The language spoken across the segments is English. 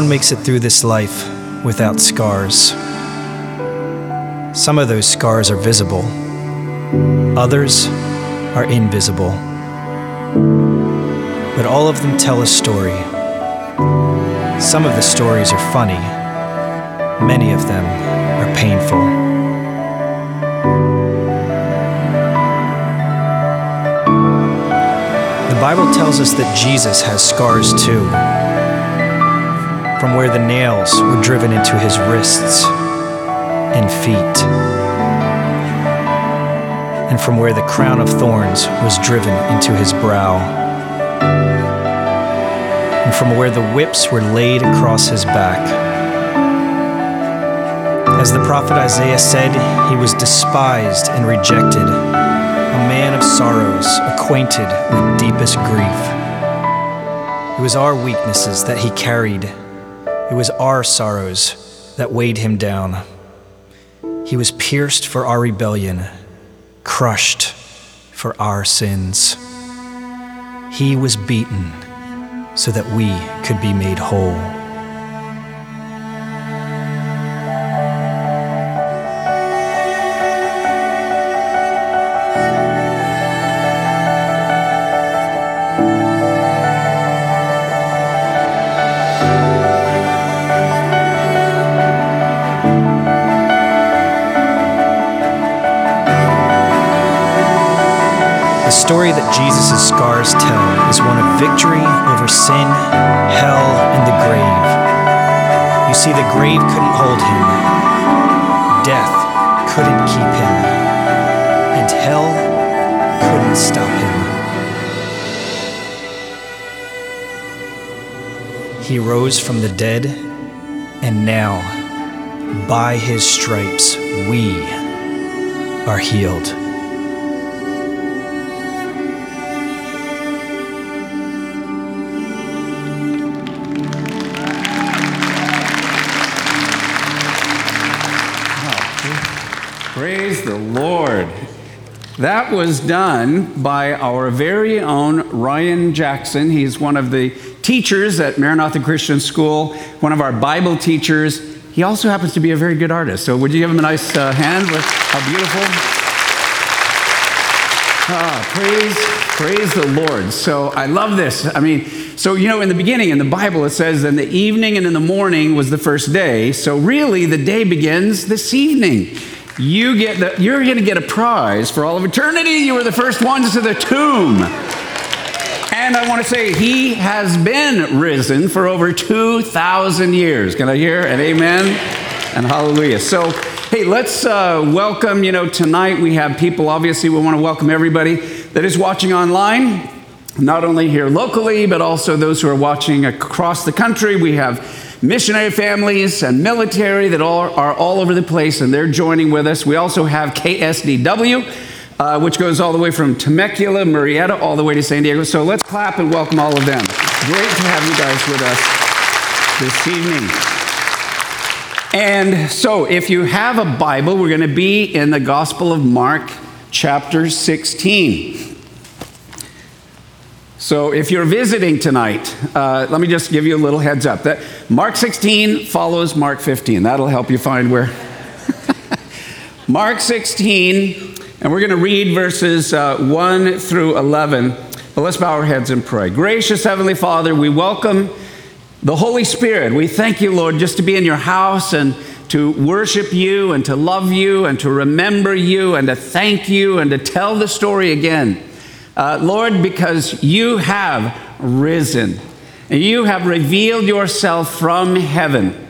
One makes it through this life without scars. Some of those scars are visible, others are invisible. But all of them tell a story. Some of the stories are funny, many of them are painful. The Bible tells us that Jesus has scars too, from where the nails were driven into his wrists and feet, and from where the crown of thorns was driven into his brow, and from where the whips were laid across his back. As the prophet Isaiah said, he was despised and rejected a man of sorrows, acquainted with deepest grief. It was our weaknesses that he carried, it was our sorrows that weighed him down. He was pierced for our rebellion, crushed for our sins. He was beaten so that we could be made whole. Jesus' scars tell is one of victory over sin, hell, and the grave. You see, the grave couldn't hold him, death couldn't keep him, and hell couldn't stop him. He rose from the dead, and now, by his stripes, we are healed. That was done by our very own Ryan Jackson. He's one of the teachers at Maranatha Christian School, one of our Bible teachers. He also happens to be a very good artist. So, would you give him a nice uh, hand? With how beautiful! Ah, praise, praise the Lord. So, I love this. I mean, so, you know, in the beginning in the Bible, it says, in the evening and in the morning was the first day. So, really, the day begins this evening. You get the, you're going to get a prize for all of eternity. You were the first ones to the tomb. And I want to say, he has been risen for over 2,000 years. Can I hear an amen and hallelujah? So, hey, let's uh, welcome, you know, tonight we have people, obviously, we want to welcome everybody that is watching online, not only here locally, but also those who are watching across the country. We have missionary families and military that all, are all over the place, and they're joining with us. We also have KSDW, uh, which goes all the way from Temecula, Murrieta, all the way to San Diego. So let's clap and welcome all of them. Great to have you guys with us this evening. And so, if you have a Bible, we're going to be in the Gospel of Mark, chapter 16. So, if you're visiting tonight, uh, let me just give you a little heads up that Mark 16 follows Mark 15. That'll help you find where. Mark 16, and we're going to read verses uh, 1 through 11. But let's bow our heads and pray. Gracious Heavenly Father, we welcome the Holy Spirit. We thank you, Lord, just to be in your house and to worship you and to love you and to remember you and to thank you and to tell the story again. Uh, Lord, because you have risen and you have revealed yourself from heaven.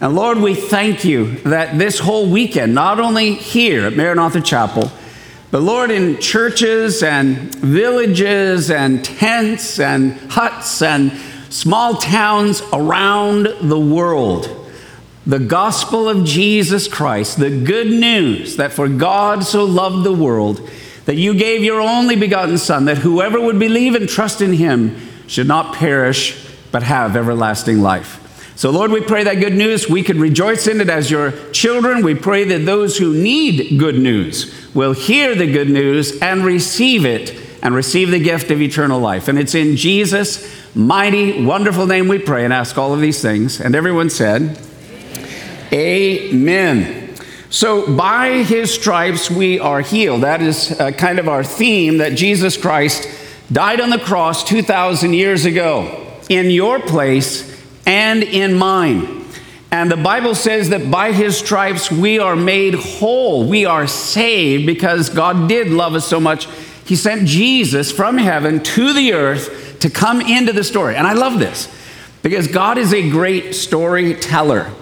And Lord, we thank you that this whole weekend, not only here at Maranatha Chapel, but Lord, in churches and villages and tents and huts and small towns around the world, the gospel of Jesus Christ, the good news that for God so loved the world that you gave your only begotten Son, that whoever would believe and trust in him should not perish, but have everlasting life. So, Lord, we pray that good news, we could rejoice in it as your children. We pray that those who need good news will hear the good news and receive it and receive the gift of eternal life. And it's in Jesus' mighty, wonderful name we pray and ask all of these things. And everyone said, Amen. So, by his stripes we are healed. That is uh, kind of our theme that Jesus Christ died on the cross 2,000 years ago in your place and in mine. And the Bible says that by his stripes we are made whole. We are saved because God did love us so much. He sent Jesus from heaven to the earth to come into the story. And I love this because God is a great storyteller.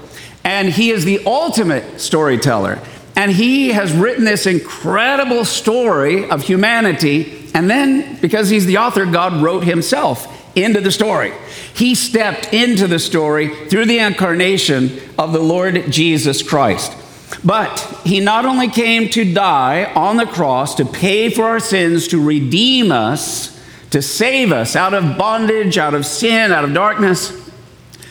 And he is the ultimate storyteller. And he has written this incredible story of humanity. And then, because he's the author, God wrote himself into the story. He stepped into the story through the incarnation of the Lord Jesus Christ. But he not only came to die on the cross to pay for our sins, to redeem us, to save us out of bondage, out of sin, out of darkness,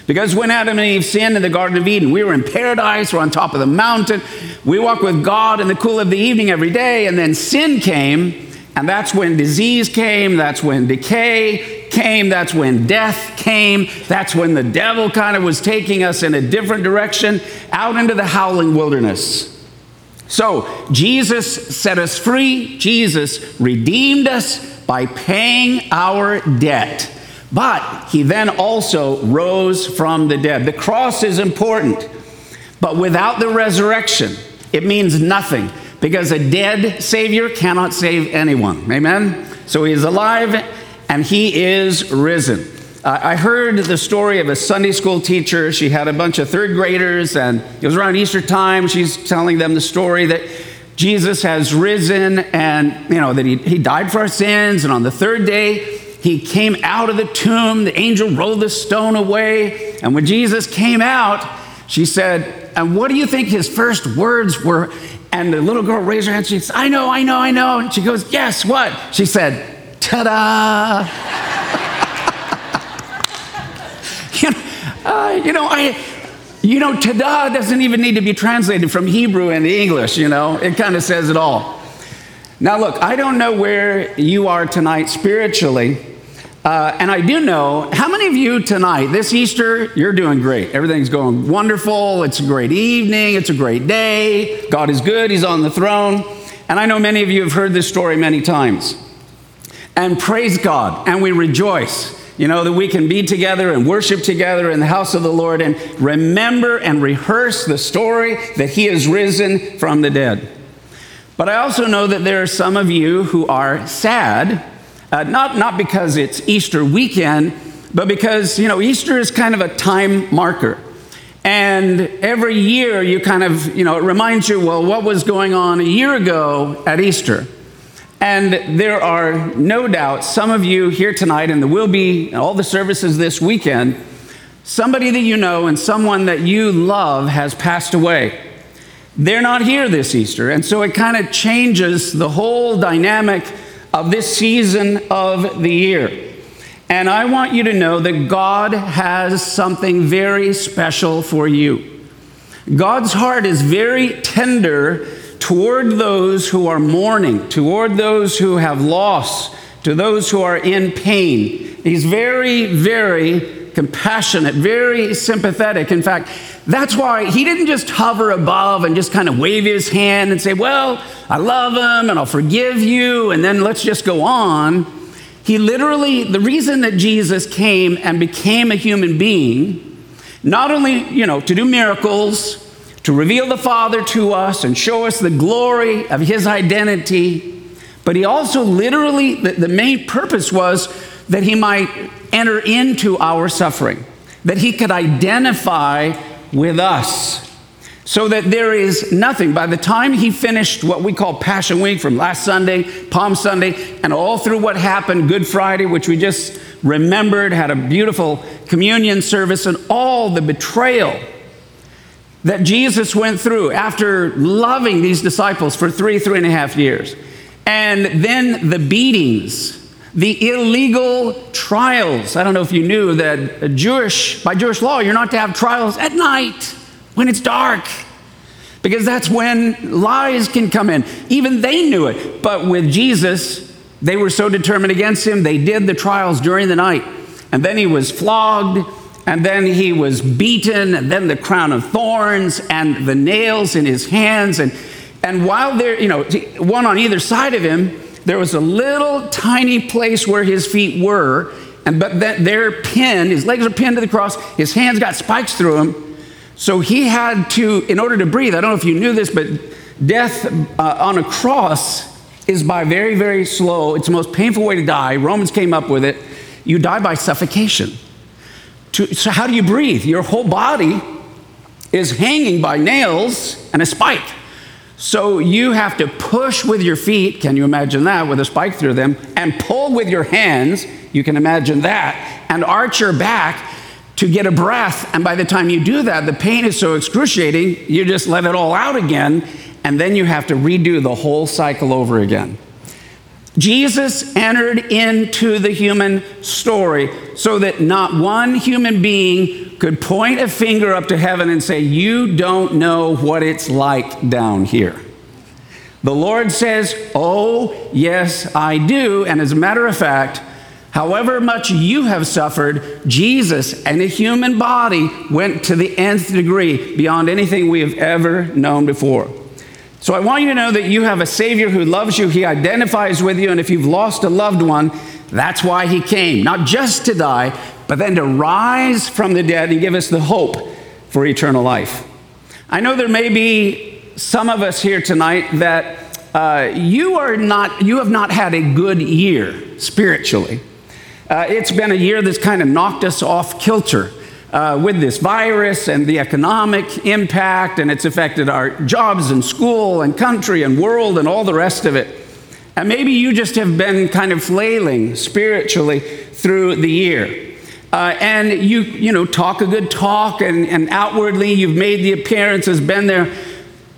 because when Adam and Eve sinned in the Garden of Eden, we were in paradise, we're on top of the mountain, we walk with God in the cool of the evening every day, and then sin came, and that's when disease came, that's when decay came, that's when death came, that's when the devil kind of was taking us in a different direction out into the howling wilderness. So, Jesus set us free, Jesus redeemed us by paying our debt. But he then also rose from the dead. The cross is important, but without the resurrection, it means nothing because a dead Savior cannot save anyone. Amen? So he is alive and he is risen. I heard the story of a Sunday school teacher. She had a bunch of third graders, and it was around Easter time. She's telling them the story that Jesus has risen and, you know, that he, he died for our sins, and on the third day, he came out of the tomb. The angel rolled the stone away. And when Jesus came out, she said, And what do you think his first words were? And the little girl raised her hand. She said, I know, I know, I know. And she goes, Yes, what? She said, Ta da! you, know, uh, you know, I. You know, ta-da doesn't even need to be translated from Hebrew into English, you know. It kind of says it all. Now, look, I don't know where you are tonight spiritually, uh, and I do know how many of you tonight, this Easter, you're doing great. Everything's going wonderful. It's a great evening. It's a great day. God is good. He's on the throne. And I know many of you have heard this story many times. And praise God. And we rejoice, you know, that we can be together and worship together in the house of the Lord and remember and rehearse the story that He has risen from the dead. But I also know that there are some of you who are sad uh, not, not because it's Easter weekend, but because, you know, Easter is kind of a time marker. And every year you kind of, you know, it reminds you, well, what was going on a year ago at Easter? And there are no doubt some of you here tonight, and there will be all the services this weekend, somebody that you know and someone that you love has passed away. They're not here this Easter. And so it kind of changes the whole dynamic of this season of the year. And I want you to know that God has something very special for you. God's heart is very tender toward those who are mourning, toward those who have lost, to those who are in pain. He's very, very compassionate, very sympathetic. In fact, that's why he didn't just hover above and just kind of wave his hand and say, Well, I love him and I'll forgive you, and then let's just go on. He literally, the reason that Jesus came and became a human being, not only, you know, to do miracles, to reveal the Father to us and show us the glory of his identity, but he also literally, the, the main purpose was that he might enter into our suffering, that he could identify with us. So that there is nothing. By the time he finished what we call Passion Week from last Sunday, Palm Sunday, and all through what happened Good Friday, which we just remembered, had a beautiful communion service, and all the betrayal that Jesus went through after loving these disciples for three, three and a half years, and then the beatings the illegal trials. I don't know if you knew that Jewish, by Jewish law, you're not to have trials at night when it's dark. Because that's when lies can come in. Even they knew it. But with Jesus, They were so determined against him, they did the trials during the night. And then he was flogged, and then he was beaten, and then the crown of thorns, and the nails in his hands. And, and while there, you know, one on either side of him, there was a little tiny place where his feet were, and but that they're pinned, his legs are pinned to the cross, his hands got spikes through them. So he had to, in order to breathe, I don't know if you knew this, but death uh, on a cross is by very, very slow. It's the most painful way to die. Romans came up with it. You die by suffocation. To, so, how do you breathe? Your whole body is hanging by nails and a spike. So, you have to push with your feet. Can you imagine that with a spike through them? And pull with your hands. You can imagine that. And arch your back to get a breath. And by the time you do that, the pain is so excruciating, you just let it all out again and then you have to redo the whole cycle over again. Jesus entered into the human story so that not one human being could point a finger up to heaven and say, You don't know what it's like down here. The Lord says, Oh, yes, I do. And as a matter of fact, however much you have suffered, Jesus and a human body went to the nth degree beyond anything we have ever known before. So I want you to know that you have a Savior who loves you, He identifies with you, and if you've lost a loved one, that's why He came, not just to die, but then to rise from the dead and give us the hope for eternal life. I know there may be some of us here tonight that uh, you are not, you have not had a good year spiritually. Uh, it's been a year that's kind of knocked us off kilter uh, with this virus and the economic impact, and it's affected our jobs and school and country and world and all the rest of it. And maybe you just have been kind of flailing spiritually through the year. Uh, and you, you know, talk a good talk, and, and outwardly you've made the appearance, has been there.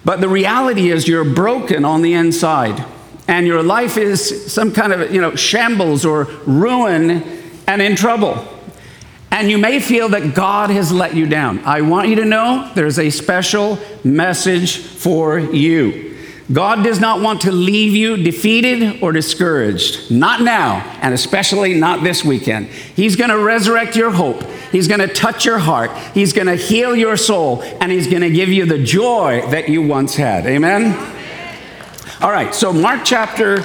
But the reality is you're broken on the inside. And your life is some kind of, you know, shambles or ruin and in trouble. And you may feel that God has let you down. I want you to know there's a special message for you. God does not want to leave you defeated or discouraged. Not now, and especially not this weekend. He's going to resurrect your hope. He's going to touch your heart. He's going to heal your soul, and He's going to give you the joy that you once had. Amen? All right, so Mark chapter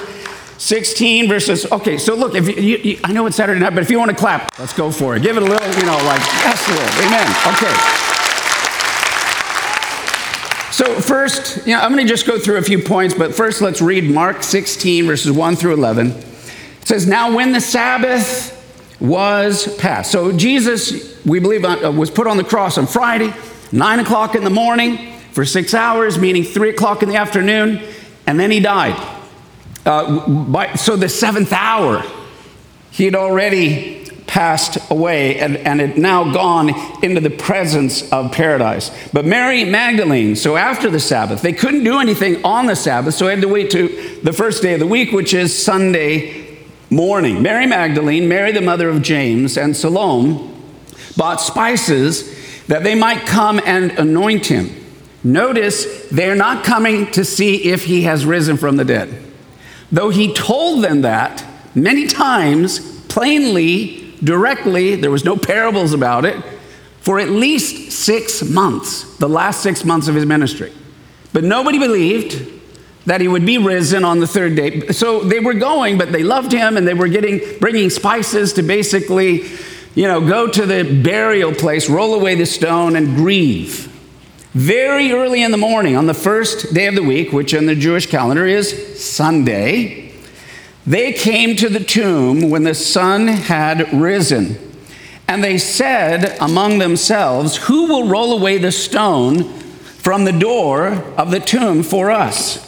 16 verses. Okay, so look, if you, you, I know it's Saturday night, but if you want to clap, let's go for it. Give it a little, you know, like, yes, Lord. Amen. Okay. So, first, you know, I'm going to just go through a few points, but first let's read Mark 16, verses 1 through 11. It says, Now when the Sabbath was passed. So, Jesus, we believe, uh, was put on the cross on Friday, 9 o'clock in the morning for six hours, meaning 3 o'clock in the afternoon, and then he died. Uh, by, so the seventh hour, he had already passed away and, and had now gone into the presence of paradise. But Mary Magdalene, so after the Sabbath, they couldn't do anything on the Sabbath, so they had to wait to the first day of the week, which is Sunday morning. Mary Magdalene, Mary the mother of James, and Salome bought spices that they might come and anoint him. Notice they're not coming to see if he has risen from the dead. Though he told them that many times, plainly, directly, there was no parables about it, for at least six months, the last six months of his ministry. But nobody believed that he would be risen on the third day. So they were going, but they loved him and they were getting, bringing spices to basically, you know, go to the burial place, roll away the stone, and grieve. Very early in the morning, on the first day of the week, which in the Jewish calendar is Sunday, they came to the tomb when the sun had risen. And they said among themselves, Who will roll away the stone from the door of the tomb for us?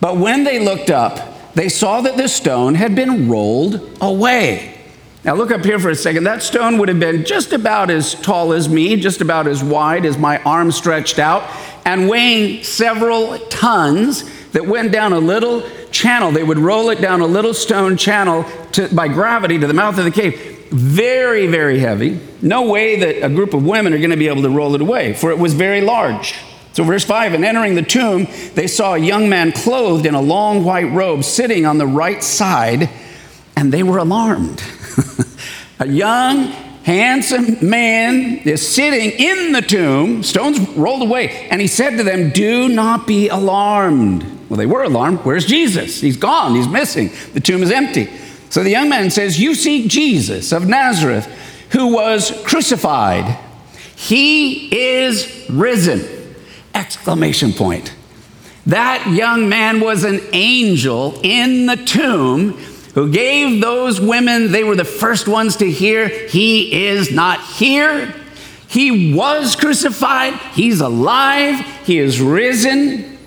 But when they looked up, they saw that the stone had been rolled away. Now, look up here for a second. That stone would have been just about as tall as me, just about as wide as my arm stretched out, and weighing several tons that went down a little channel. They would roll it down a little stone channel to, by gravity to the mouth of the cave. Very, very heavy. No way that a group of women are going to be able to roll it away, for it was very large. So, verse 5 And entering the tomb, they saw a young man clothed in a long white robe sitting on the right side, and they were alarmed. a young, handsome man is sitting in the tomb, stones rolled away, and he said to them, Do not be alarmed. Well, they were alarmed. Where's Jesus? He's gone, he's missing. The tomb is empty. So the young man says, You seek Jesus of Nazareth, who was crucified. He is risen. Exclamation point. That young man was an angel in the tomb who gave those women, they were the first ones to hear, He is not here. He was crucified. He's alive. He is risen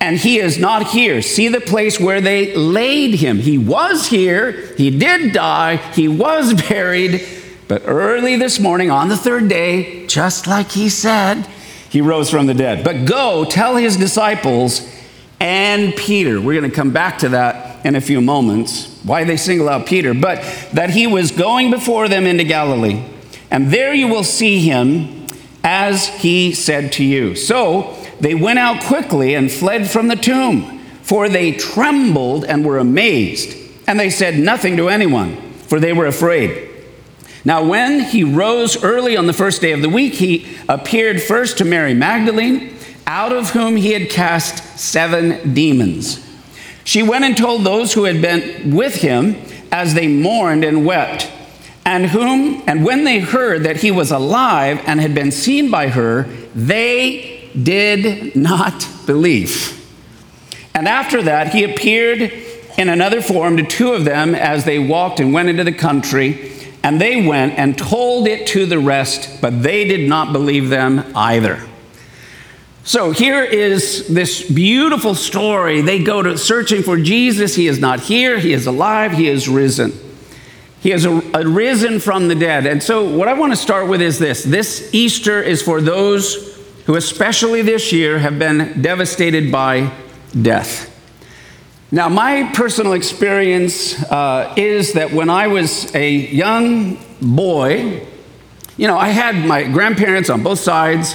and he is not here. See the place where they laid him. He was here, he did die, he was buried, but early this morning on the third day, just like he said, he rose from the dead. But go tell his disciples and Peter. We're going to come back to that in a few moments, why they single out Peter, but that he was going before them into Galilee. And there you will see him as he said to you. So, they went out quickly and fled from the tomb, for they trembled and were amazed. And they said nothing to anyone, for they were afraid. Now, when he rose early on the first day of the week, he appeared first to Mary Magdalene, out of whom he had cast seven demons. She went and told those who had been with him as they mourned and wept. And whom and when they heard that he was alive and had been seen by her, they did not believe. And after that, he appeared in another form to two of them as they walked and went into the country. And they went and told it to the rest, but they did not believe them either. So here is this beautiful story. They go to searching for Jesus. He is not here, he is alive, he is risen. He has arisen from the dead. And so, what I want to start with is this this Easter is for those who, especially this year, have been devastated by death. Now, my personal experience uh, is that when I was a young boy, you know, I had my grandparents on both sides,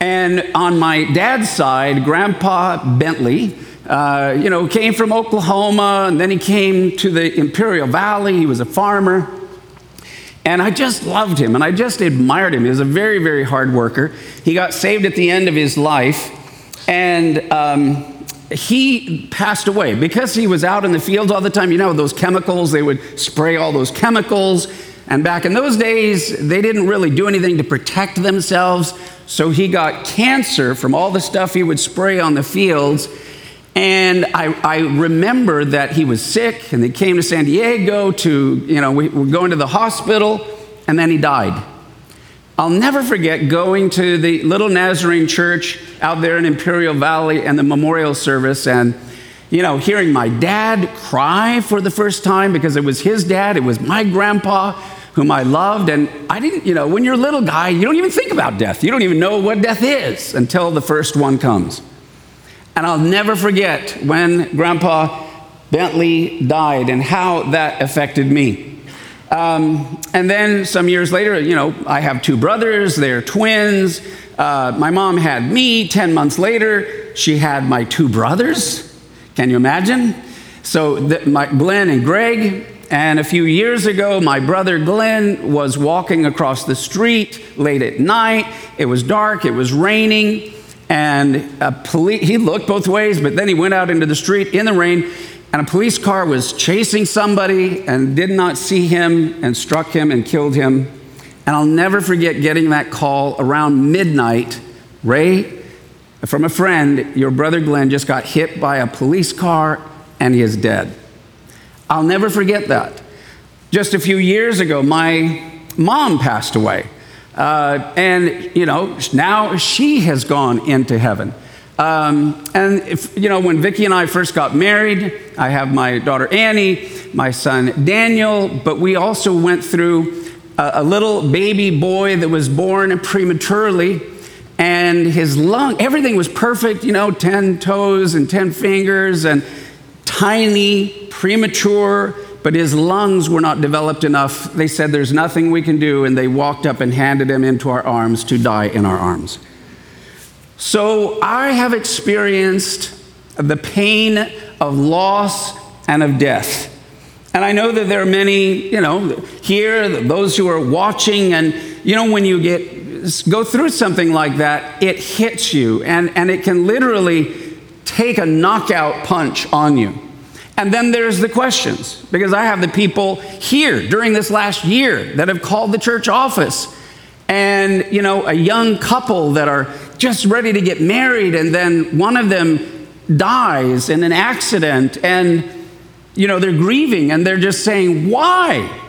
and on my dad's side, Grandpa Bentley, uh, you know, came from Oklahoma, and then he came to the Imperial Valley. He was a farmer. And I just loved him and I just admired him. He was a very, very hard worker. He got saved at the end of his life and um, he passed away because he was out in the fields all the time. You know, those chemicals, they would spray all those chemicals. And back in those days, they didn't really do anything to protect themselves. So he got cancer from all the stuff he would spray on the fields. And I, I, remember that he was sick, and they came to San Diego to, you know, we were going to the hospital, and then he died. I'll never forget going to the little Nazarene church out there in Imperial Valley and the memorial service, and, you know, hearing my dad cry for the first time because it was his dad, it was my grandpa whom I loved. And I didn't, you know, when you're a little guy, you don't even think about death. You don't even know what death is until the first one comes. And I'll never forget when Grandpa Bentley died and how that affected me. Um, and then some years later, you know, I have two brothers, they're twins. Uh, my mom had me. 10 months later, she had my two brothers. Can you imagine? So, the, my, Glenn and Greg. And a few years ago, my brother Glenn was walking across the street late at night. It was dark, it was raining and a police, he looked both ways, but then he went out into the street in the rain, and a police car was chasing somebody and did not see him and struck him and killed him. And I'll never forget getting that call around midnight. Ray, from a friend, your brother Glenn just got hit by a police car and he is dead. I'll never forget that. Just a few years ago, my mom passed away. Uh, and, you know, now she has gone into heaven. Um, and, if, you know, when Vicki and I first got married, I have my daughter Annie, my son Daniel, but we also went through a, a little baby boy that was born prematurely and his lung, everything was perfect, you know, 10 toes and 10 fingers and tiny, premature, but his lungs were not developed enough. They said, There's nothing we can do. And they walked up and handed him into our arms to die in our arms. So I have experienced the pain of loss and of death. And I know that there are many, you know, here, those who are watching, and, you know, when you get go through something like that, it hits you, and, and it can literally take a knockout punch on you. And then there's the questions, because I have the people here during this last year that have called the church office. And, you know, a young couple that are just ready to get married, and then one of them dies in an accident, and, you know, they're grieving and they're just saying, why?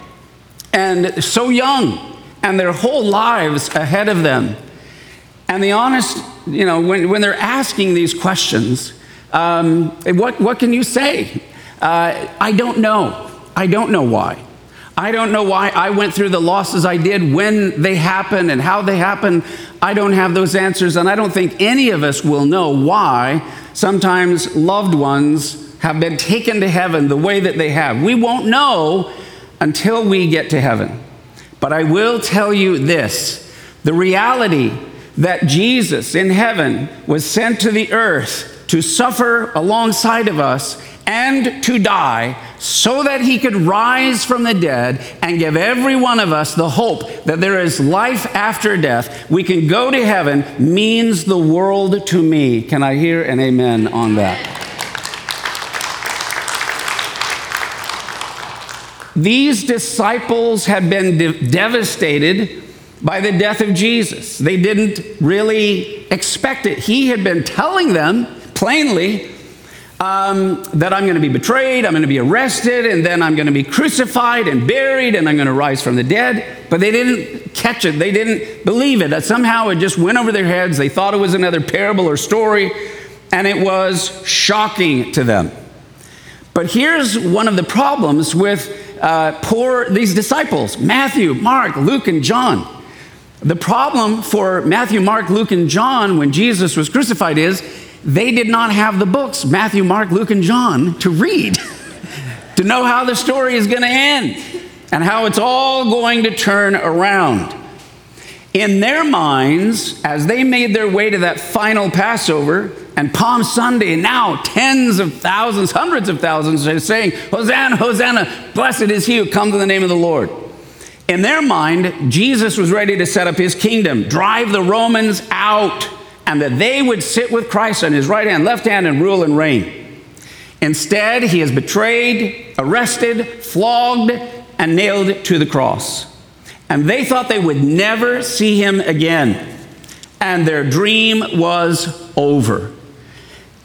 And so young, and their whole lives ahead of them. And the honest, you know, when, when they're asking these questions, um, what, what can you say? Uh, I don't know. I don't know why. I don't know why I went through the losses I did, when they happened, and how they happened. I don't have those answers, and I don't think any of us will know why sometimes loved ones have been taken to heaven the way that they have. We won't know until we get to heaven. But I will tell you this the reality that Jesus in heaven was sent to the earth to suffer alongside of us and to die so that he could rise from the dead and give every one of us the hope that there is life after death. We can go to heaven means the world to me. Can I hear an amen on that? These disciples had been de- devastated by the death of Jesus. They didn't really expect it. He had been telling them plainly um, that I'm going to be betrayed, I'm going to be arrested, and then I'm going to be crucified and buried, and I'm going to rise from the dead. But they didn't catch it, they didn't believe it. That somehow it just went over their heads. They thought it was another parable or story, and it was shocking to them. But here's one of the problems with uh, poor these disciples Matthew, Mark, Luke, and John. The problem for Matthew, Mark, Luke, and John when Jesus was crucified is they did not have the books, Matthew, Mark, Luke, and John, to read, to know how the story is going to end and how it's all going to turn around. In their minds, as they made their way to that final Passover and Palm Sunday, now tens of thousands, hundreds of thousands are saying, Hosanna, Hosanna, blessed is he who comes in the name of the Lord. In their mind, Jesus was ready to set up his kingdom, drive the Romans out and that they would sit with Christ on his right hand, left hand, and rule and reign. Instead, he is betrayed, arrested, flogged, and nailed to the cross. And they thought they would never see him again. And their dream was over.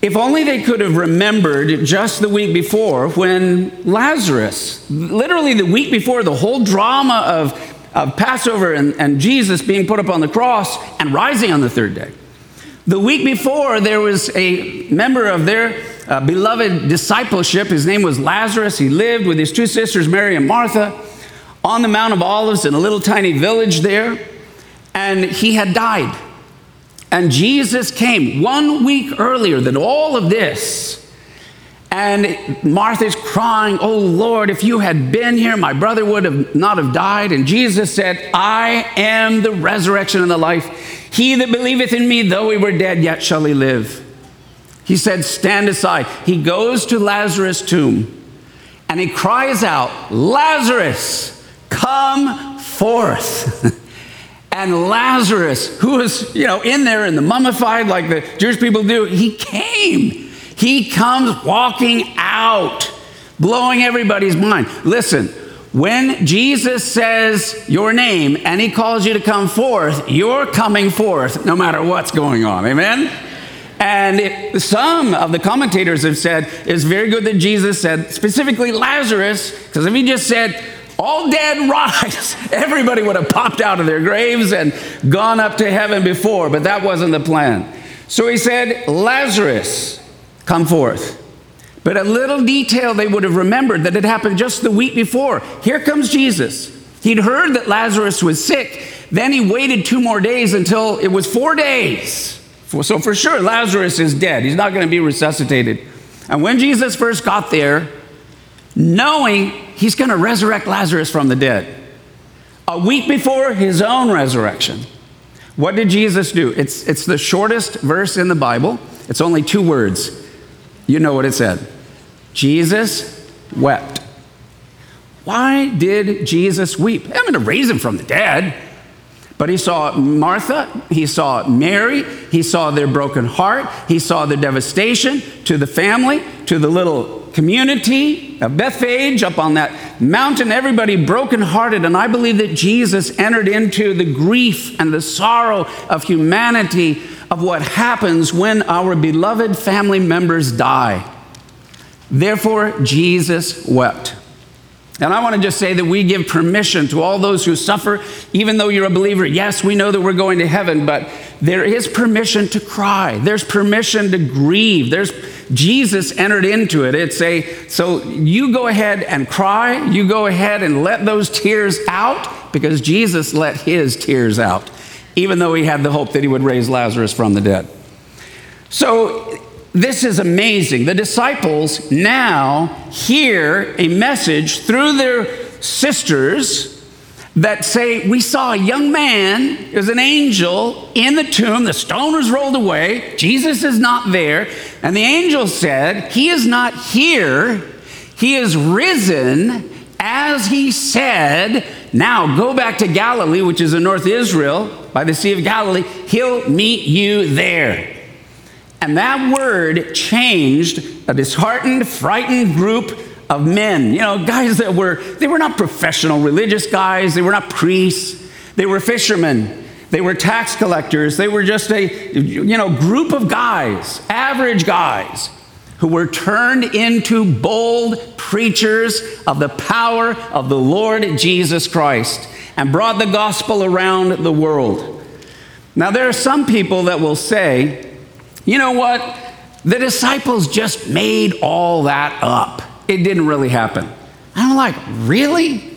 If only they could have remembered just the week before when Lazarus, literally the week before, the whole drama of, of Passover and, and Jesus being put up on the cross and rising on the third day. The week before, there was a member of their uh, beloved discipleship. His name was Lazarus. He lived with his two sisters, Mary and Martha, on the Mount of Olives in a little tiny village there. And he had died. And Jesus came one week earlier than all of this. And Martha's crying, Oh Lord, if you had been here, my brother would have not have died. And Jesus said, I am the resurrection and the life. He that believeth in me, though he were dead, yet shall he live. He said, Stand aside. He goes to Lazarus' tomb and he cries out, Lazarus, come forth. and Lazarus, who was, you know, in there in the mummified like the Jewish people do, he came. He comes walking out, blowing everybody's mind. Listen, when Jesus says your name and he calls you to come forth, you're coming forth no matter what's going on. Amen? And it, some of the commentators have said it's very good that Jesus said specifically Lazarus, because if he just said, all dead rise, everybody would have popped out of their graves and gone up to heaven before, but that wasn't the plan. So he said, Lazarus, come forth. But a little detail they would have remembered that had happened just the week before. Here comes Jesus. He'd heard that Lazarus was sick. Then he waited two more days until it was four days. So for sure, Lazarus is dead. He's not going to be resuscitated. And when Jesus first got there, knowing he's going to resurrect Lazarus from the dead, a week before his own resurrection, What did Jesus do? It's, it's the shortest verse in the Bible. It's only two words. You know what it said Jesus wept. Why did Jesus weep? I'm going to raise him from the dead. But he saw Martha, he saw Mary, he saw their broken heart, he saw the devastation to the family, to the little community of Bethphage up on that mountain, everybody brokenhearted. And I believe that Jesus entered into the grief and the sorrow of humanity of what happens when our beloved family members die. Therefore, Jesus wept. And I want to just say that we give permission to all those who suffer, even though you're a believer. Yes, we know that we're going to heaven, but there is permission to cry. There's permission to grieve. There's Jesus entered into it. It's a so you go ahead and cry. You go ahead and let those tears out because Jesus let his tears out, even though he had the hope that he would raise Lazarus from the dead. So this is amazing. The disciples now hear a message through their sisters that say, We saw a young man, there's an angel in the tomb, the stone was rolled away, Jesus is not there. And the angel said, He is not here, he is risen as he said. Now go back to Galilee, which is in North Israel, by the Sea of Galilee, he'll meet you there. And that word changed a disheartened, frightened group of men, you know, guys that were, they were not professional religious guys, they were not priests, they were fishermen, they were tax collectors, they were just a, you know, group of guys, average guys, who were turned into bold preachers of the power of the Lord Jesus Christ and brought the gospel around the world. Now, there are some people that will say, you know what? The disciples just made all that up. It didn't really happen. I'm like, really?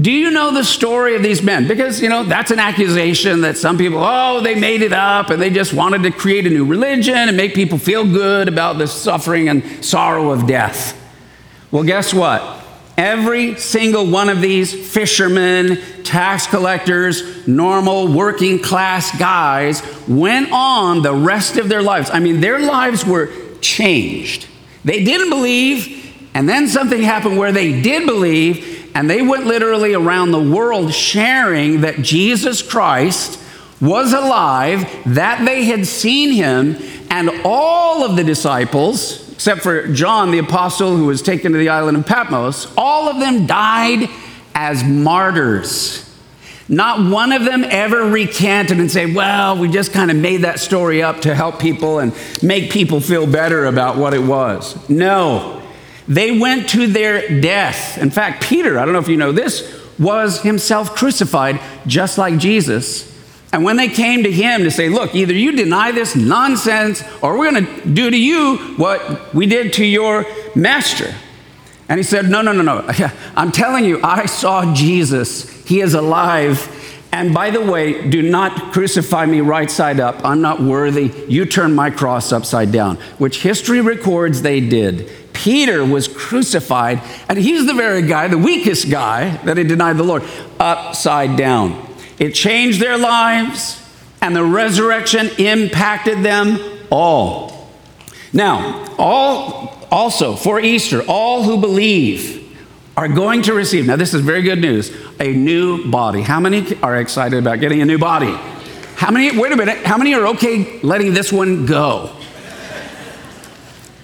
Do you know the story of these men? Because, you know, that's an accusation that some people, oh, they made it up and they just wanted to create a new religion and make people feel good about the suffering and sorrow of death. Well, guess what? Every single one of these fishermen, tax collectors, normal working class guys went on the rest of their lives. I mean, their lives were changed. They didn't believe, and then something happened where they did believe, and they went literally around the world sharing that Jesus Christ was alive, that they had seen him, and all of the disciples, except for John the apostle who was taken to the island of Patmos, all of them died as martyrs. Not one of them ever recanted and said, well, we just kind of made that story up to help people and make people feel better about what it was. No, they went to their death. In fact, Peter, I don't know if you know this, was himself crucified just like Jesus. And when they came to him to say, Look, either you deny this nonsense or we're going to do to you what we did to your master. And he said, No, no, no, no. I'm telling you, I saw Jesus. He is alive. And by the way, do not crucify me right side up. I'm not worthy. You turn my cross upside down, which history records they did. Peter was crucified, and he's the very guy, the weakest guy, that had denied the Lord, upside down. It changed their lives, and the resurrection impacted them all. Now, all also for Easter, all who believe are going to receive. Now, this is very good news a new body. How many are excited about getting a new body? How many, wait a minute, how many are okay letting this one go?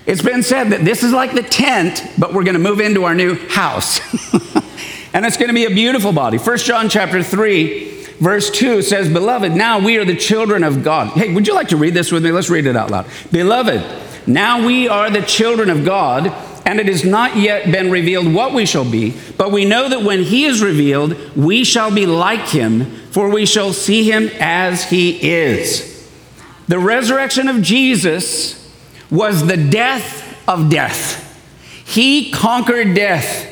It's been said that this is like the tent, but we're going to move into our new house. and it's going to be a beautiful body. First John chapter 3 verse 2 says, Beloved, now we are the children of God. Hey, would you like to read this with me? Let's read it out loud. Beloved, now we are the children of God, and it has not yet been revealed what we shall be, but we know that when he is revealed, we shall be like him, for we shall see him as he is. The resurrection of Jesus was the death of death. He conquered death.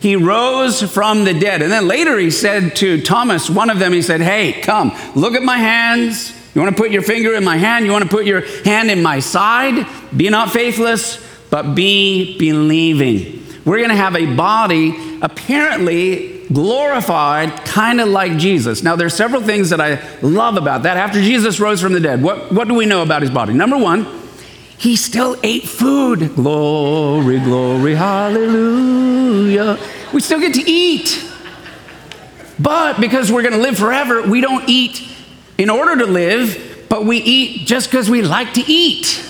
He rose from the dead. And then later he said to Thomas, one of them, he said, Hey, come, look at my hands. You want to put your finger in my hand? You want to put your hand in my side? Be not faithless, but be believing. We're going to have a body, apparently, glorified, kind of like Jesus. Now, there's several things that I love about that. After Jesus rose from the dead, what, what do we know about his body? Number one, he still ate food. Glory, glory, hallelujah. We still get to eat. But because we're going to live forever, we don't eat in order to live, but we eat just because we like to eat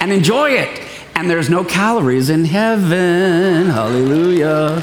and enjoy it. And there's no calories in heaven. Hallelujah.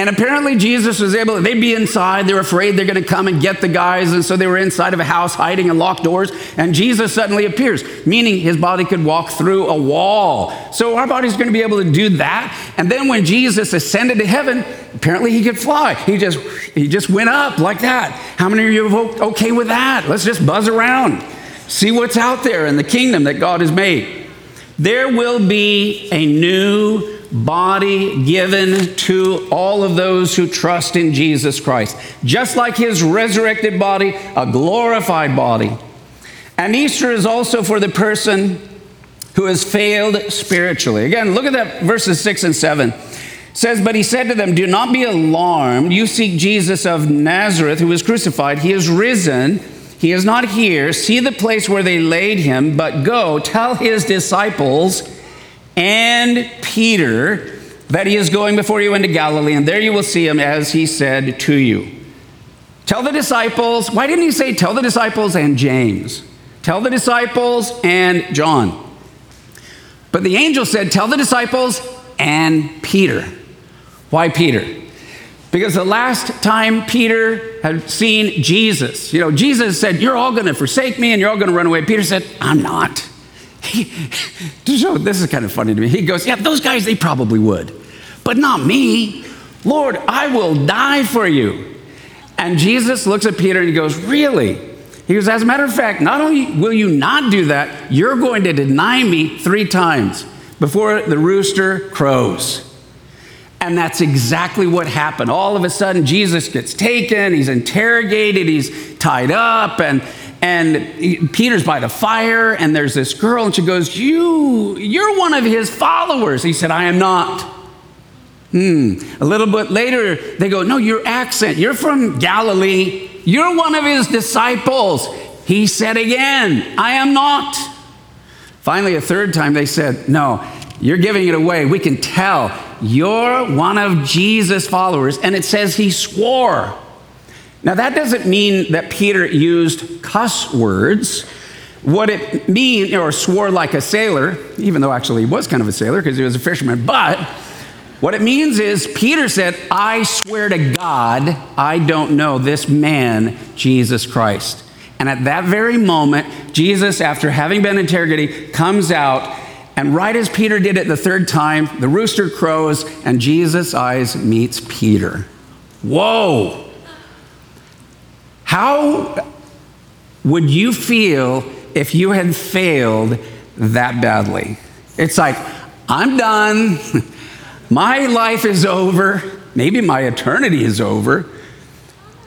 And apparently, Jesus was able, they'd be inside. They're afraid they're going to come and get the guys. And so they were inside of a house hiding and locked doors. And Jesus suddenly appears, meaning his body could walk through a wall. So our body's going to be able to do that. And then when Jesus ascended to heaven, apparently he could fly. He just, he just went up like that. How many of you are okay with that? Let's just buzz around, see what's out there in the kingdom that God has made. There will be a new body given to all of those who trust in Jesus Christ. Just like his resurrected body, a glorified body. And Easter is also for the person who has failed spiritually. Again, look at that verses 6 and 7. It says, But he said to them, Do not be alarmed. You seek Jesus of Nazareth, who was crucified. He is risen. He is not here. See the place where they laid him, but go tell his disciples and Peter that he is going before you into Galilee, and there you will see him as he said to you. Tell the disciples, why didn't he say tell the disciples and James? Tell the disciples and John. But the angel said, Tell the disciples and Peter. Why Peter? Because the last time Peter had seen Jesus, you know, Jesus said, You're all going to forsake me and you're all going to run away. Peter said, I'm not. He, so this is kind of funny to me. He goes, Yeah, those guys, they probably would, but not me. Lord, I will die for you. And Jesus looks at Peter and he goes, Really? He goes, As a matter of fact, not only will you not do that, you're going to deny me three times before the rooster crows. And that's exactly what happened. All of a sudden, Jesus gets taken, he's interrogated, he's tied up, and and Peter's by the fire, and there's this girl, and she goes, You, you're one of his followers. He said, I am not. Hmm. A little bit later, they go, No, your accent, you're from Galilee. You're one of his disciples. He said again, I am not. Finally, a third time, they said, No, you're giving it away. We can tell you're one of Jesus' followers. And it says he swore. Now, that doesn't mean that Peter used cuss words. What it means, or swore like a sailor, even though actually he was kind of a sailor because he was a fisherman, but what it means is Peter said, I swear to God, I don't know this man, Jesus Christ. And at that very moment, Jesus, after having been interrogated, comes out, and right as Peter did it the third time, the rooster crows, and Jesus' eyes meets Peter. Whoa! How would you feel if you had failed that badly? It's like, I'm done. my life is over. Maybe my eternity is over.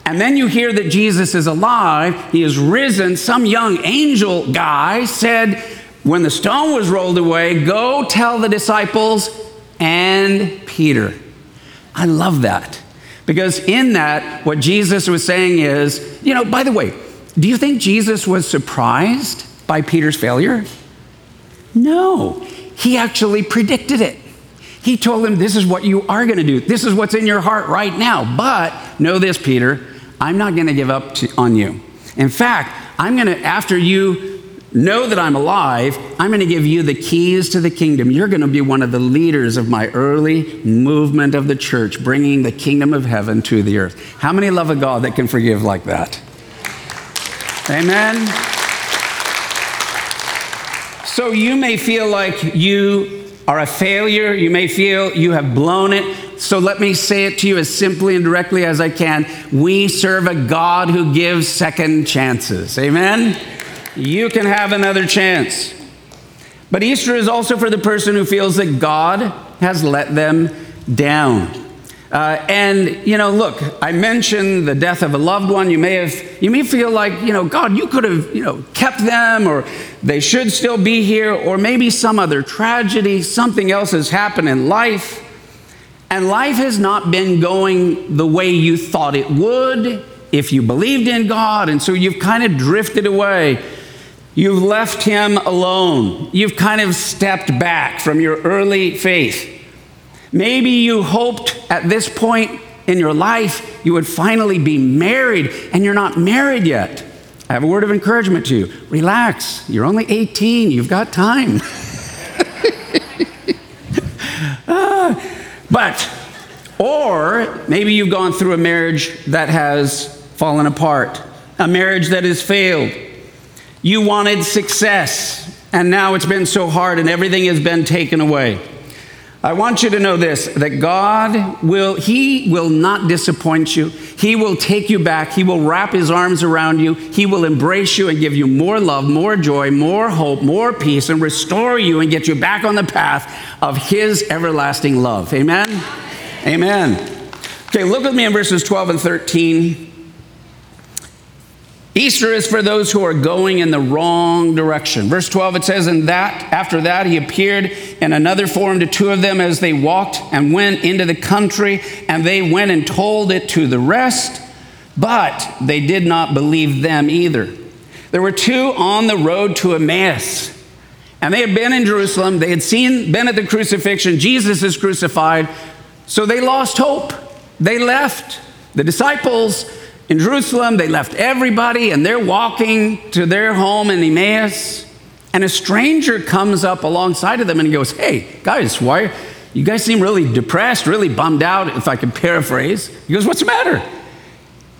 And then you hear that Jesus is alive, he is risen. Some young angel guy said, when the stone was rolled away, go tell the disciples and Peter. I love that. Because in that, what Jesus was saying is, you know, by the way, do you think Jesus was surprised by Peter's failure? No, he actually predicted it. He told him, This is what you are going to do. This is what's in your heart right now. But know this, Peter, I'm not going to give up to, on you. In fact, I'm going to, after you know that I'm alive, I'm going to give you the keys to the kingdom. You're going to be one of the leaders of my early movement of the church, bringing the kingdom of heaven to the earth. How many love a God that can forgive like that? Amen. So you may feel like you are a failure. You may feel you have blown it. So let me say it to you as simply and directly as I can. We serve a God who gives second chances. Amen you can have another chance. But Easter is also for the person who feels that God has let them down. Uh, and you know, look, I mentioned the death of a loved one. You may have, you may feel like, you know, God, you could have, you know, kept them, or they should still be here, or maybe some other tragedy, something else has happened in life. and life has not been going the way you thought it would if you believed in God, and so you've kind of drifted away. You've left Him alone. You've kind of stepped back from your early faith. Maybe you hoped at this point in your life you would finally be married, and you're not married yet. I have a word of encouragement to you. Relax. You're only 18, you've got time. uh, but, or maybe you've gone through a marriage that has fallen apart, a marriage that has failed. You wanted success, and now it's been so hard and everything has been taken away. I want you to know this that God will, He will not disappoint you. He will take you back. He will wrap His arms around you. He will embrace you and give you more love, more joy, more hope, more peace, and restore you and get you back on the path of His everlasting love. Amen? Amen. Okay, look with me in verses 12 and 13. Easter is for those who are going in the wrong direction. Verse 12 it says, And that after that he appeared in another form to two of them as they walked and went into the country, and they went and told it to the rest, but they did not believe them either. There were two on the road to Emmaus, and they had been in Jerusalem, they had seen, been at the crucifixion, Jesus is crucified, so they lost hope. They left. The disciples in Jerusalem, they left everybody and they're walking to their home in Emmaus. And a stranger comes up alongside of them and he goes, Hey, guys, why? You guys seem really depressed, really bummed out, if I could paraphrase. He goes, What's the matter?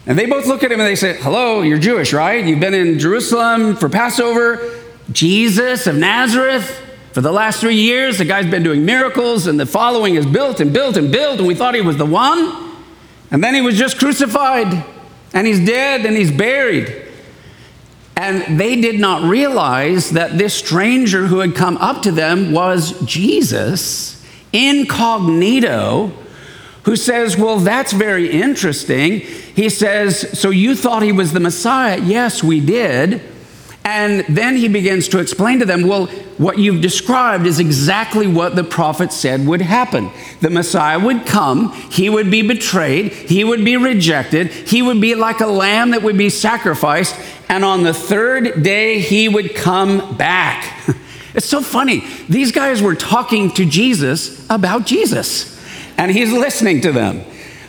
And they both look at him and they say, Hello, you're Jewish, right? You've been in Jerusalem for Passover. Jesus of Nazareth, for the last three years, the guy's been doing miracles and the following is built and built and built, and we thought he was the one. And then he was just crucified and he's dead and he's buried. And they did not realize that this stranger who had come up to them was Jesus, incognito, who says, Well, that's very interesting. He says, So you thought he was the Messiah? Yes, we did. And then he begins to explain to them, well, what you've described is exactly what the prophet said would happen. The Messiah would come, he would be betrayed, he would be rejected, he would be like a lamb that would be sacrificed, and on the third day he would come back. It's so funny. These guys were talking to Jesus about Jesus, and he's listening to them.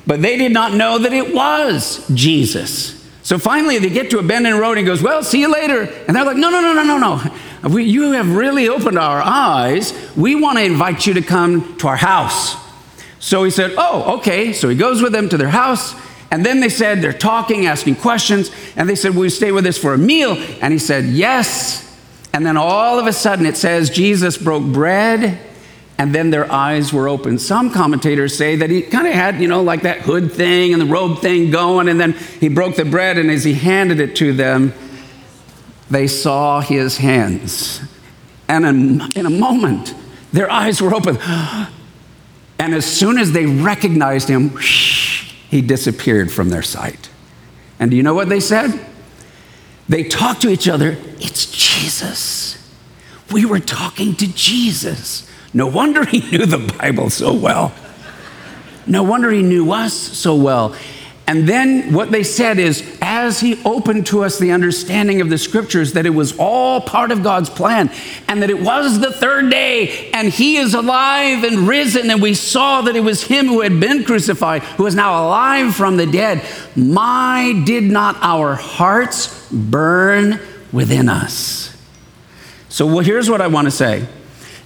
But they did not know that it was Jesus. So finally, they get to a bend in the road and he goes, Well, see you later. And they're like, No, no, no, no, no, no. We, you have really opened our eyes. We want to invite you to come to our house. So he said, Oh, okay. So he goes with them to their house. And then they said, They're talking, asking questions. And they said, Will you stay with us for a meal? And he said, Yes. And then all of a sudden it says, Jesus broke bread and then their eyes were open. Some commentators say that he kind of had, you know, like that hood thing and the robe thing going, and then he broke the bread, and as he handed it to them, they saw his hands. And in, in a moment, their eyes were open. And as soon as they recognized him, he disappeared from their sight. And do you know what they said? They talked to each other, it's Jesus. We were talking to Jesus. No wonder he knew the Bible so well. No wonder he knew us so well. And then what they said is, as he opened to us the understanding of the scriptures, that it was all part of God's plan, and that it was the third day, and he is alive and risen, and we saw that it was him who had been crucified, who is now alive from the dead. My, did not our hearts burn within us? So, well, here's what I want to say.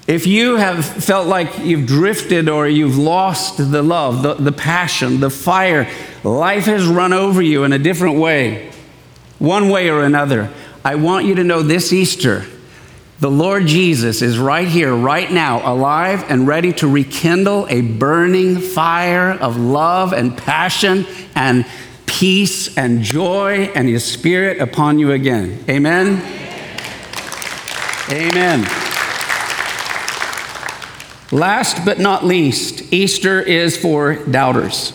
If you have felt like you've drifted or you've lost the love, the, the passion, the fire, life has run over you in a different way, one way or another, I want you to know this Easter, the Lord Jesus is right here, right now, alive and ready to rekindle a burning fire of love and passion and peace and joy and His Spirit upon you again. Amen. Amen. Last but not least, Easter is for doubters.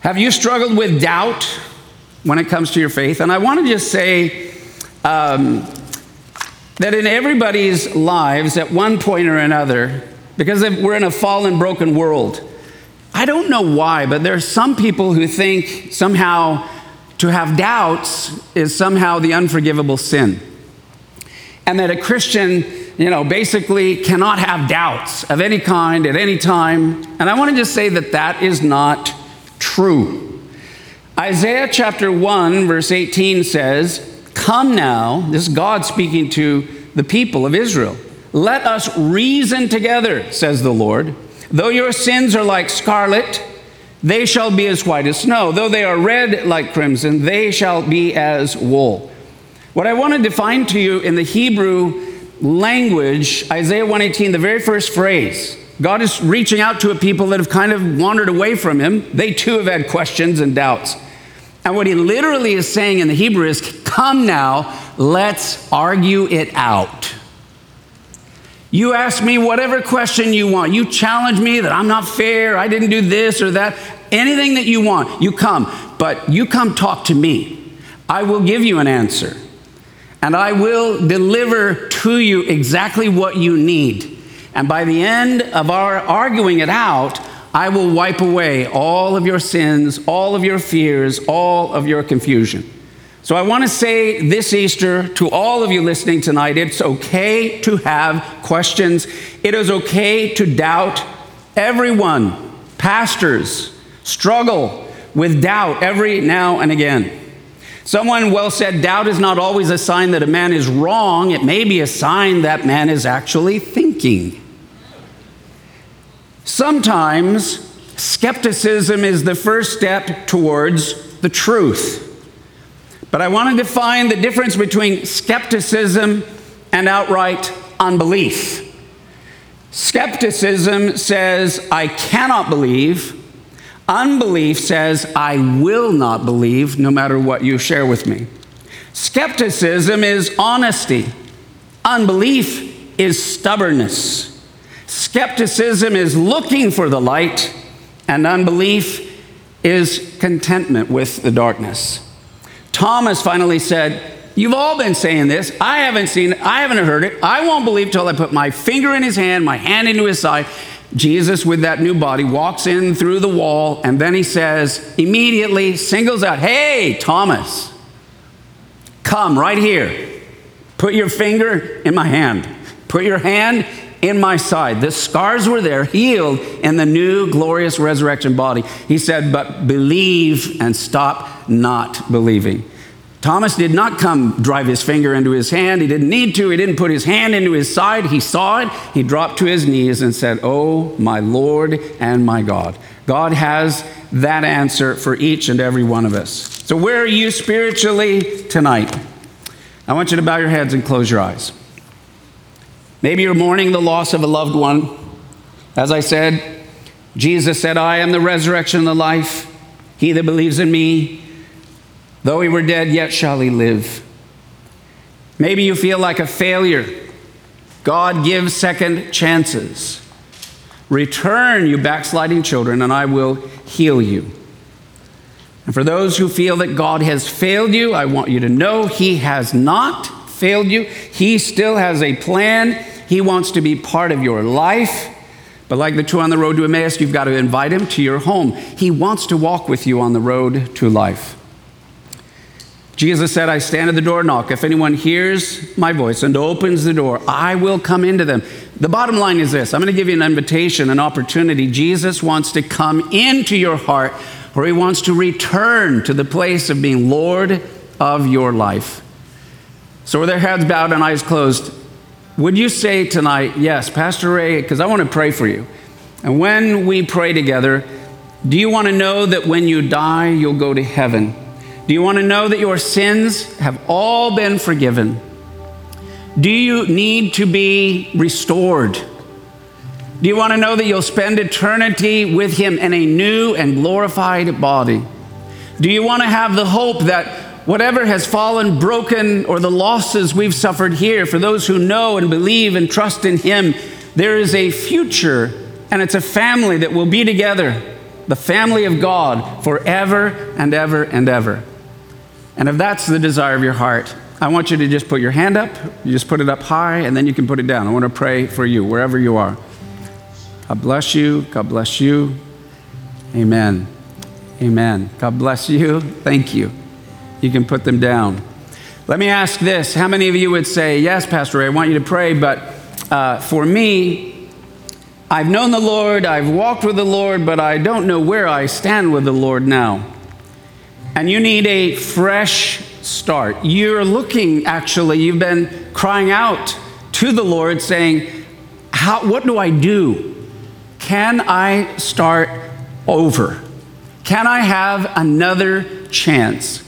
Have you struggled with doubt when it comes to your faith? And I want to just say um, that in everybody's lives, at one point or another, because we're in a fallen, broken world, I don't know why, but there are some people who think somehow to have doubts is somehow the unforgivable sin. And that a Christian, you know, basically cannot have doubts of any kind at any time. And I want to just say that that is not true. Isaiah chapter 1, verse 18 says, Come now, this is God speaking to the people of Israel. Let us reason together, says the Lord. Though your sins are like scarlet, they shall be as white as snow. Though they are red like crimson, they shall be as wool. What I want to define to you in the Hebrew language, Isaiah 118, the very first phrase, God is reaching out to a people that have kind of wandered away from Him. They too have had questions and doubts. And what He literally is saying in the Hebrew is, Come now, let's argue it out. You ask me whatever question you want. You challenge me that I'm not fair, I didn't do this or that. Anything that you want, you come. But you come talk to me. I will give you an answer. And I will deliver to you exactly what you need. And by the end of our arguing it out, I will wipe away all of your sins, all of your fears, all of your confusion. So I want to say this Easter to all of you listening tonight it's okay to have questions. It is okay to doubt. Everyone, pastors, struggle with doubt every now and again. Someone well said, doubt is not always a sign that a man is wrong, it may be a sign that man is actually thinking. Sometimes skepticism is the first step towards the truth. But I want to define the difference between skepticism and outright unbelief. Skepticism says, I cannot believe. Unbelief says, I will not believe no matter what you share with me. Skepticism is honesty, unbelief is stubbornness. Skepticism is looking for the light, and unbelief is contentment with the darkness. Thomas finally said, You've all been saying this. I haven't seen it. I haven't heard it. I won't believe till I put my finger in his hand, my hand into his side. Jesus, with that new body, walks in through the wall, and then he says, immediately singles out, Hey, Thomas, come right here. Put your finger in my hand. Put your hand in my side. The scars were there, healed in the new glorious resurrection body. He said, But believe and stop not believing. Thomas did not come drive his finger into his hand. He didn't need to. He didn't put his hand into his side. He saw it. He dropped to his knees and said, Oh, my Lord and my God. God has that answer for each and every one of us. So, where are you spiritually tonight? I want you to bow your heads and close your eyes. Maybe you're mourning the loss of a loved one. As I said, Jesus said, I am the resurrection and the life. He that believes in me, though he were dead, yet shall he live. Maybe you feel like a failure. God gives second chances. Return, you backsliding children, and I will heal you. And for those who feel that God has failed you, I want you to know He has not failed you. He still has a plan he wants to be part of your life. But like the two on the road to Emmaus, you've got to invite him to your home. He wants to walk with you on the road to life. Jesus said, I stand at the door and knock. If anyone hears my voice and opens the door, I will come into them. The bottom line is this I'm going to give you an invitation, an opportunity. Jesus wants to come into your heart, or he wants to return to the place of being Lord of your life. So, with their heads bowed and eyes closed, would you say tonight, yes, Pastor Ray, because I want to pray for you. And when we pray together, do you want to know that when you die, you'll go to heaven? Do you want to know that your sins have all been forgiven? Do you need to be restored? Do you want to know that you'll spend eternity with Him in a new and glorified body? Do you want to have the hope that whatever has fallen, broken, or the losses we've suffered here, for those who know and believe and trust in Him, there is a future and it's a family that will be together, the family of God forever and ever and ever. And if that's the desire of your heart, I want you to just put your hand up, you just put it up high, and then you can put it down. I want to pray for you wherever you are. God bless you. God bless you. Amen. Amen. God bless you. Thank you. You can put them down. Let me ask this How many of you would say, Yes, Pastor Ray, I want you to pray, but uh, for me, I've known the Lord, I've walked with the Lord, but I don't know where I stand with the Lord now. And you need a fresh start. You're looking, actually, you've been crying out to the Lord saying, How, What do I do? Can I start over? Can I have another chance?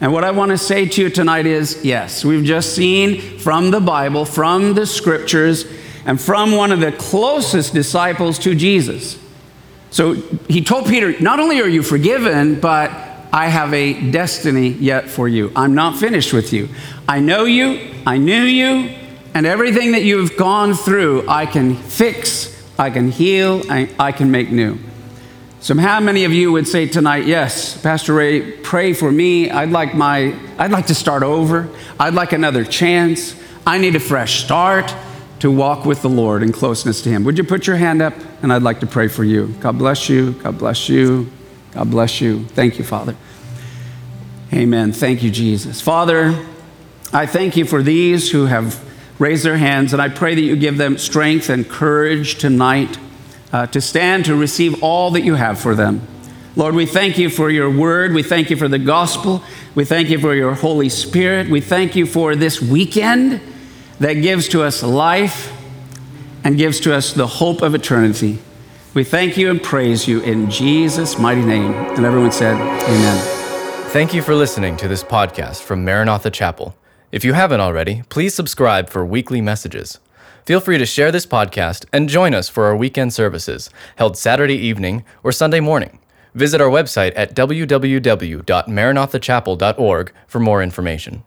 And what I want to say to you tonight is yes, we've just seen from the Bible, from the scriptures, and from one of the closest disciples to Jesus. So he told Peter, Not only are you forgiven, but I have a destiny yet for you. I'm not finished with you. I know you, I knew you, and everything that you've gone through, I can fix, I can heal, I, I can make new. So, how many of you would say tonight, yes, Pastor Ray, pray for me. I'd like my, I'd like to start over. I'd like another chance. I need a fresh start to walk with the Lord in closeness to Him. Would you put your hand up? And I'd like to pray for you. God bless you. God bless you. God bless you. Thank you, Father. Amen. Thank you, Jesus. Father, I thank you for these who have raised their hands, and I pray that you give them strength and courage tonight uh, to stand to receive all that you have for them. Lord, we thank you for your word. We thank you for the gospel. We thank you for your Holy Spirit. We thank you for this weekend that gives to us life and gives to us the hope of eternity. We thank you and praise you in Jesus' mighty name. And everyone said, Amen. Thank you for listening to this podcast from Maranatha Chapel. If you haven't already, please subscribe for weekly messages. Feel free to share this podcast and join us for our weekend services held Saturday evening or Sunday morning. Visit our website at www.maranathachapel.org for more information.